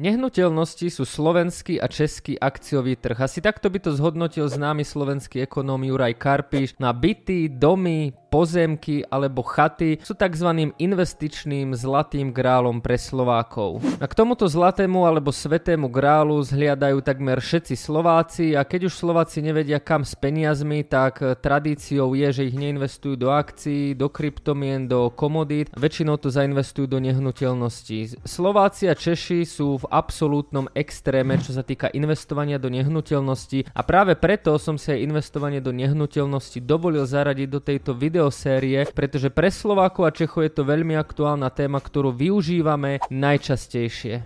Nehnuteľnosti sú slovenský a český akciový trh. Asi takto by to zhodnotil známy slovenský ekonóm Juraj Karpiš. Na byty, domy, pozemky alebo chaty sú tzv. investičným zlatým grálom pre Slovákov. A k tomuto zlatému alebo svetému grálu zhliadajú takmer všetci Slováci a keď už Slováci nevedia kam s peniazmi, tak tradíciou je, že ich neinvestujú do akcií, do kryptomien, do komodít, väčšinou to zainvestujú do nehnuteľností. Slováci a Češi sú v absolútnom extréme, čo sa týka investovania do nehnuteľnosti a práve preto som si aj investovanie do nehnuteľnosti dovolil zaradiť do tejto videosérie, pretože pre Slovákov a Čechov je to veľmi aktuálna téma, ktorú využívame najčastejšie.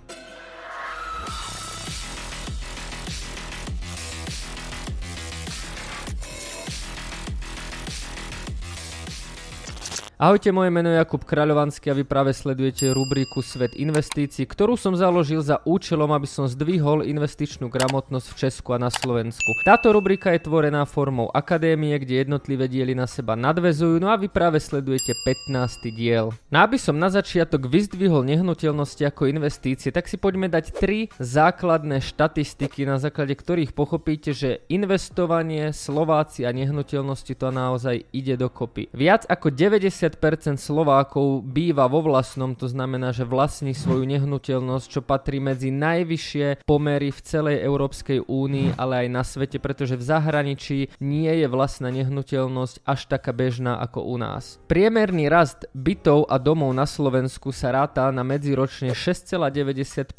Ahojte, moje meno je Jakub Kráľovanský a vy práve sledujete rubriku Svet investícií, ktorú som založil za účelom, aby som zdvihol investičnú gramotnosť v Česku a na Slovensku. Táto rubrika je tvorená formou akadémie, kde jednotlivé diely na seba nadvezujú, no a vy práve sledujete 15. diel. No aby som na začiatok vyzdvihol nehnuteľnosti ako investície, tak si poďme dať tri základné štatistiky, na základe ktorých pochopíte, že investovanie, Slováci a nehnuteľnosti to naozaj ide dokopy. Viac ako 90 50% Slovákov býva vo vlastnom, to znamená, že vlastní svoju nehnuteľnosť, čo patrí medzi najvyššie pomery v celej Európskej únii, ale aj na svete, pretože v zahraničí nie je vlastná nehnuteľnosť až taká bežná ako u nás. Priemerný rast bytov a domov na Slovensku sa ráta na medziročne 6,95%,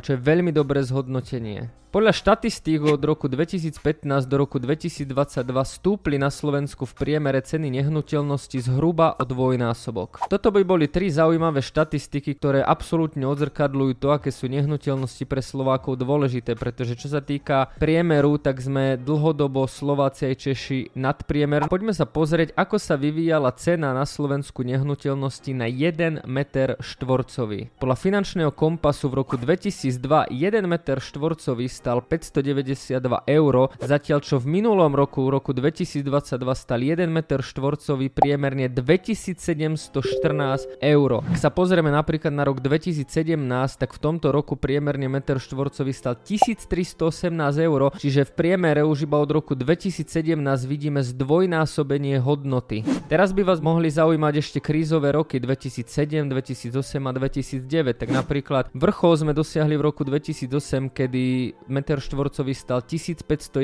čo je veľmi dobré zhodnotenie. Podľa štatistík od roku 2015 do roku 2022 stúpli na Slovensku v priemere ceny nehnuteľnosti zhruba o dvojnásobok. Toto by boli tri zaujímavé štatistiky, ktoré absolútne odzrkadľujú to, aké sú nehnuteľnosti pre Slovákov dôležité, pretože čo sa týka priemeru, tak sme dlhodobo Slováci aj Češi nad priemer. Poďme sa pozrieť, ako sa vyvíjala cena na Slovensku nehnuteľnosti na 1 meter štvorcový. Podľa finančného kompasu v roku 2002 1 meter štvorcový stal 592 eur, zatiaľ čo v minulom roku, v roku 2022 stal 1 m štvorcový priemerne 2714 eur. Ak sa pozrieme napríklad na rok 2017, tak v tomto roku priemerne meter štvorcový stal 1318 eur, čiže v priemere už iba od roku 2017 vidíme zdvojnásobenie hodnoty. Teraz by vás mohli zaujímať ešte krízové roky 2007, 2008 a 2009, tak napríklad vrchol sme dosiahli v roku 2008, kedy meter štvorcový stal 1511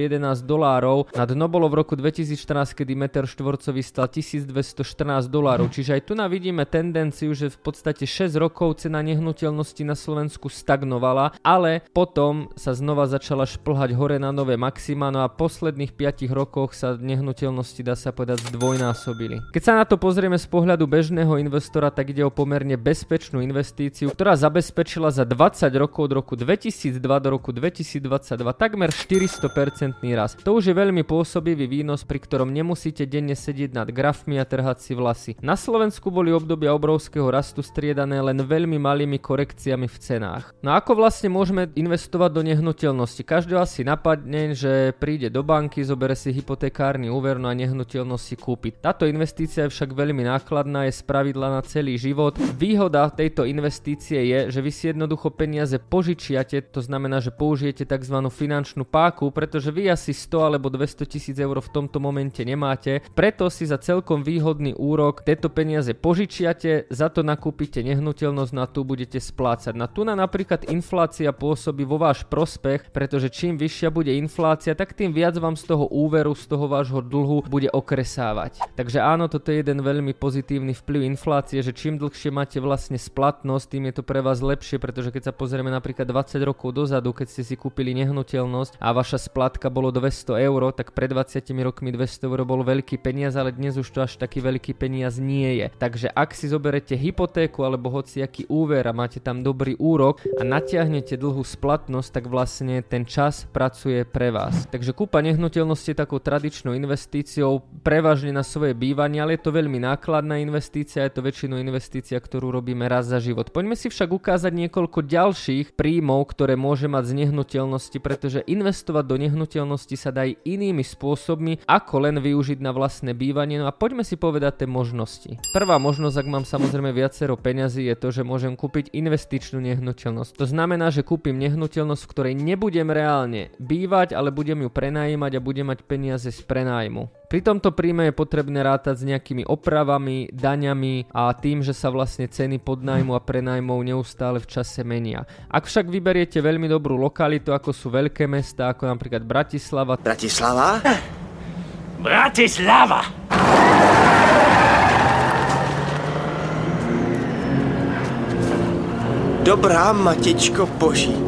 dolárov, na dno bolo v roku 2014, kedy meter štvorcový stal 1214 dolárov, čiže aj tu na vidíme tendenciu, že v podstate 6 rokov cena nehnuteľnosti na Slovensku stagnovala, ale potom sa znova začala šplhať hore na nové maxima, no a posledných 5 rokoch sa nehnuteľnosti dá sa povedať zdvojnásobili. Keď sa na to pozrieme z pohľadu bežného investora, tak ide o pomerne bezpečnú investíciu, ktorá zabezpečila za 20 rokov od roku 2002 do roku 2000 2022 takmer 400% rast. To už je veľmi pôsobivý výnos, pri ktorom nemusíte denne sedieť nad grafmi a trhať si vlasy. Na Slovensku boli obdobia obrovského rastu striedané len veľmi malými korekciami v cenách. No ako vlastne môžeme investovať do nehnuteľnosti? Každý asi napadne, že príde do banky, zobere si hypotekárny úver no a nehnuteľnosť si kúpi. Táto investícia je však veľmi nákladná, je spravidla na celý život. Výhoda tejto investície je, že vy si jednoducho peniaze požičiate, to znamená, že použijete tzv. finančnú páku, pretože vy asi 100 alebo 200 tisíc eur v tomto momente nemáte, preto si za celkom výhodný úrok tieto peniaze požičiate, za to nakúpite nehnuteľnosť, no a tu budete splácať. Na tu na napríklad inflácia pôsobí vo váš prospech, pretože čím vyššia bude inflácia, tak tým viac vám z toho úveru, z toho vášho dlhu bude okresávať. Takže áno, toto je jeden veľmi pozitívny vplyv inflácie, že čím dlhšie máte vlastne splatnosť, tým je to pre vás lepšie, pretože keď sa pozrieme napríklad 20 rokov dozadu, keď ste si kúpili nehnuteľnosť a vaša splatka bolo 200 eur, tak pred 20 rokmi 200 eur bol veľký peniaz, ale dnes už to až taký veľký peniaz nie je. Takže ak si zoberete hypotéku alebo hociaký úver a máte tam dobrý úrok a natiahnete dlhú splatnosť, tak vlastne ten čas pracuje pre vás. Takže kúpa nehnuteľnosti je takou tradičnou investíciou prevažne na svoje bývanie, ale je to veľmi nákladná investícia, je to väčšinou investícia, ktorú robíme raz za život. Poďme si však ukázať niekoľko ďalších príjmov, ktoré môže mať z nehnuteľnosti, pretože investovať do nehnuteľnosti sa dá aj inými spôsobmi, ako len využiť na vlastné bývanie. No a poďme si povedať ten možnosti. Prvá možnosť, ak mám samozrejme viacero peňazí, je to, že môžem kúpiť investičnú nehnuteľnosť. To znamená, že kúpim nehnuteľnosť, v ktorej nebudem reálne bývať, ale budem ju prenajímať a budem mať peniaze z prenájmu. Pri tomto príjme je potrebné rátať s nejakými opravami, daňami a tým, že sa vlastne ceny podnajmu a prenajmov neustále v čase menia. Ak však vyberiete veľmi dobrú lokalitu, ako sú veľké mesta, ako napríklad Bratislava. Bratislava? Bratislava! Dobrá matičko Boží.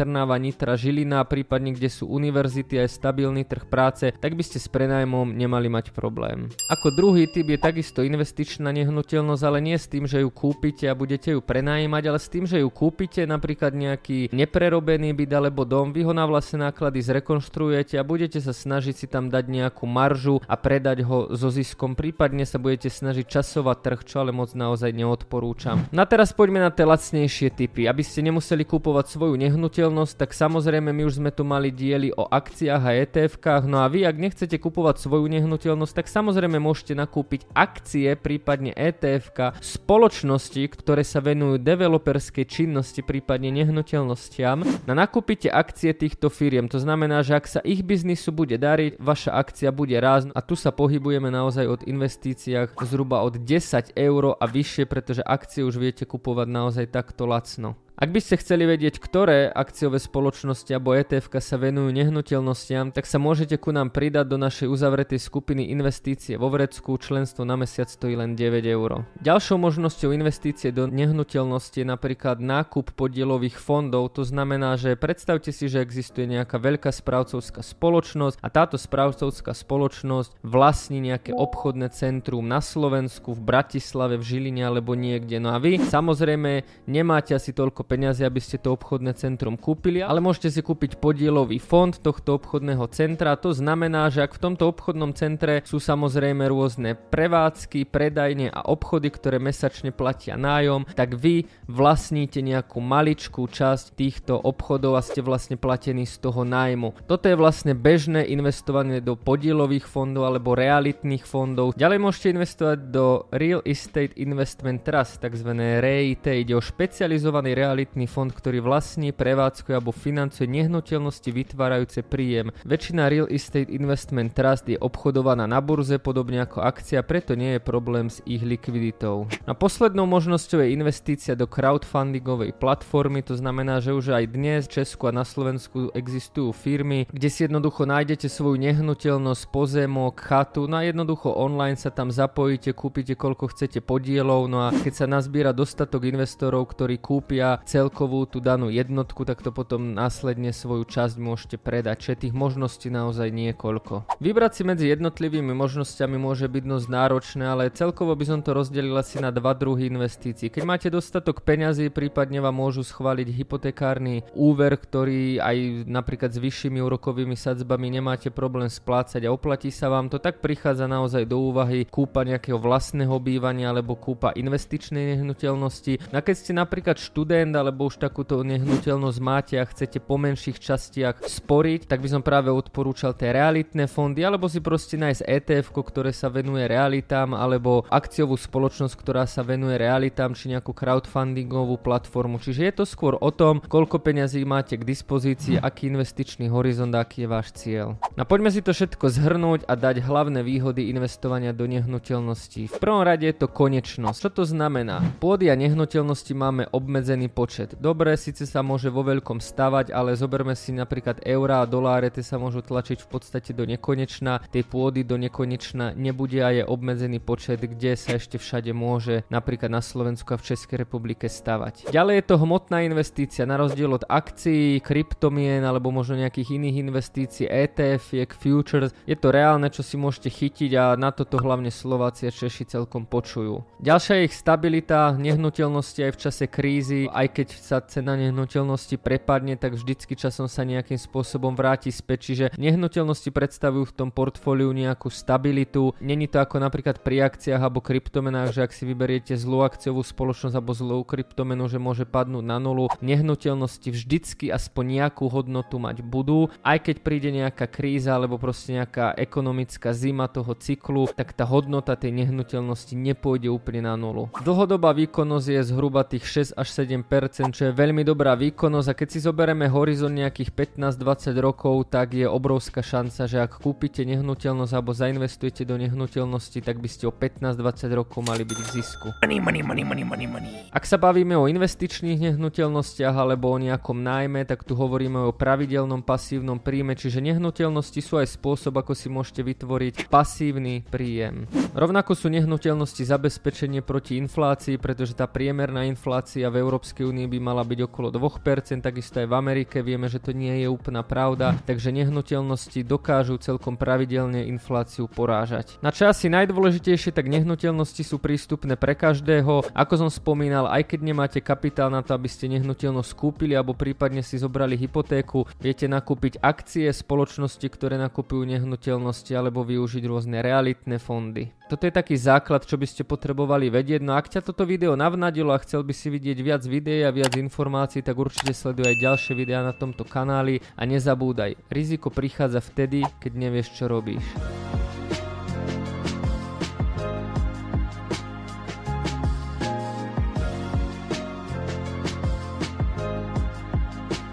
Trnava, Nitra, Žilina, prípadne kde sú univerzity aj stabilný trh práce, tak by ste s prenajmom nemali mať problém. Ako druhý typ je takisto investičná nehnuteľnosť, ale nie s tým, že ju kúpite a budete ju prenajímať, ale s tým, že ju kúpite napríklad nejaký neprerobený byt alebo dom, vy ho na vlastné náklady zrekonštruujete a budete sa snažiť si tam dať nejakú maržu a predať ho so ziskom, prípadne sa budete snažiť časovať trh, čo ale moc naozaj neodporúčam. No a teraz poďme na tie lacnejšie typy, aby ste nemuseli kúpovať svoju nehnuteľnosť nehnuteľnosť, tak samozrejme my už sme tu mali diely o akciách a ETF-kách, no a vy ak nechcete kupovať svoju nehnuteľnosť, tak samozrejme môžete nakúpiť akcie, prípadne ETF-ka spoločnosti, ktoré sa venujú developerskej činnosti, prípadne nehnuteľnostiam. Na nakúpite akcie týchto firiem, to znamená, že ak sa ich biznisu bude dariť, vaša akcia bude rásť a tu sa pohybujeme naozaj od investíciách zhruba od 10 eur a vyššie, pretože akcie už viete kupovať naozaj takto lacno. Ak by ste chceli vedieť, ktoré akciové spoločnosti alebo ETF sa venujú nehnuteľnostiam, tak sa môžete ku nám pridať do našej uzavretej skupiny investície vo Vrecku. Členstvo na mesiac stojí len 9 eur. Ďalšou možnosťou investície do nehnuteľnosti je napríklad nákup podielových fondov. To znamená, že predstavte si, že existuje nejaká veľká správcovská spoločnosť a táto správcovská spoločnosť vlastní nejaké obchodné centrum na Slovensku, v Bratislave, v Žiline alebo niekde. No a vy samozrejme nemáte asi toľko peniazy, aby ste to obchodné centrum kúpili, ale môžete si kúpiť podielový fond tohto obchodného centra. To znamená, že ak v tomto obchodnom centre sú samozrejme rôzne prevádzky, predajne a obchody, ktoré mesačne platia nájom, tak vy vlastníte nejakú maličkú časť týchto obchodov a ste vlastne platení z toho nájmu. Toto je vlastne bežné investovanie do podielových fondov alebo realitných fondov. Ďalej môžete investovať do Real Estate Investment Trust, tzv. REIT. Ide o špecializovaný realitný realitný fond, ktorý vlastní, prevádzkuje alebo financuje nehnuteľnosti vytvárajúce príjem. Väčšina Real Estate Investment Trust je obchodovaná na burze podobne ako akcia, preto nie je problém s ich likviditou. A poslednou možnosťou je investícia do crowdfundingovej platformy, to znamená, že už aj dnes v Česku a na Slovensku existujú firmy, kde si jednoducho nájdete svoju nehnuteľnosť, pozemok, chatu, no a jednoducho online sa tam zapojíte, kúpite koľko chcete podielov, no a keď sa nazbiera dostatok investorov, ktorí kúpia celkovú tú danú jednotku, tak to potom následne svoju časť môžete predať. Čiže tých možností naozaj niekoľko. Vybrať si medzi jednotlivými možnosťami môže byť dosť náročné, ale celkovo by som to rozdelil asi na dva druhy investícií. Keď máte dostatok peňazí, prípadne vám môžu schváliť hypotekárny úver, ktorý aj napríklad s vyššími úrokovými sadzbami nemáte problém splácať a oplatí sa vám to, tak prichádza naozaj do úvahy kúpa nejakého vlastného bývania alebo kúpa investičnej nehnuteľnosti. A keď ste napríklad študent alebo už takúto nehnuteľnosť máte a chcete po menších častiach sporiť, tak by som práve odporúčal tie realitné fondy, alebo si proste nájsť ETF, ktoré sa venuje realitám, alebo akciovú spoločnosť, ktorá sa venuje realitám, či nejakú crowdfundingovú platformu. Čiže je to skôr o tom, koľko peňazí máte k dispozícii, aký investičný horizont, aký je váš cieľ. No poďme si to všetko zhrnúť a dať hlavné výhody investovania do nehnuteľností. V prvom rade je to konečnosť. Čo to znamená? Pôdy a nehnuteľnosti máme obmedzený počet. Dobre, síce sa môže vo veľkom stavať, ale zoberme si napríklad eurá a doláre, tie sa môžu tlačiť v podstate do nekonečna, tie pôdy do nekonečna nebude a je obmedzený počet, kde sa ešte všade môže napríklad na Slovensku a v Českej republike stavať. Ďalej je to hmotná investícia, na rozdiel od akcií, kryptomien alebo možno nejakých iných investícií, ETF, futures, je to reálne, čo si môžete chytiť a na toto hlavne Slováci a Češi celkom počujú. Ďalšia je ich stabilita, nehnuteľnosti aj v čase krízy, keď sa cena nehnuteľnosti prepadne, tak vždycky časom sa nejakým spôsobom vráti späť, čiže nehnuteľnosti predstavujú v tom portfóliu nejakú stabilitu. Není to ako napríklad pri akciách alebo kryptomenách, že ak si vyberiete zlú akciovú spoločnosť alebo zlú kryptomenu, že môže padnúť na nulu. Nehnuteľnosti vždycky aspoň nejakú hodnotu mať budú, aj keď príde nejaká kríza alebo proste nejaká ekonomická zima toho cyklu, tak tá hodnota tej nehnuteľnosti nepôjde úplne na nulu. Dlhodobá výkonnosť je zhruba tých 6 až 7%, čo je veľmi dobrá výkonnosť a keď si zoberieme horizont nejakých 15-20 rokov, tak je obrovská šanca, že ak kúpite nehnuteľnosť alebo zainvestujete do nehnuteľnosti, tak by ste o 15-20 rokov mali byť v zisku. Money, money, money, money, money, money. Ak sa bavíme o investičných nehnuteľnostiach alebo o nejakom nájme, tak tu hovoríme o pravidelnom pasívnom príjme, čiže nehnuteľnosti sú aj spôsob, ako si môžete vytvoriť pasívny príjem. Rovnako sú nehnuteľnosti zabezpečenie proti inflácii, pretože tá priemerná inflácia v Európskej únii by mala byť okolo 2%, takisto aj v Amerike vieme, že to nie je úplná pravda, takže nehnuteľnosti dokážu celkom pravidelne infláciu porážať. Na čo najdôležitejšie, tak nehnuteľnosti sú prístupné pre každého. Ako som spomínal, aj keď nemáte kapitál na to, aby ste nehnuteľnosť kúpili alebo prípadne si zobrali hypotéku, viete nakúpiť akcie spoločnosti, ktoré nakupujú nehnuteľnosti alebo využiť rôzne realitné fondy. Toto je taký základ, čo by ste potrebovali vedieť. No ak ťa toto video navnadilo a chcel by si vidieť viac videí a viac informácií, tak určite sleduj aj ďalšie videá na tomto kanáli a nezabúdaj, riziko prichádza vtedy, keď nevieš čo robíš.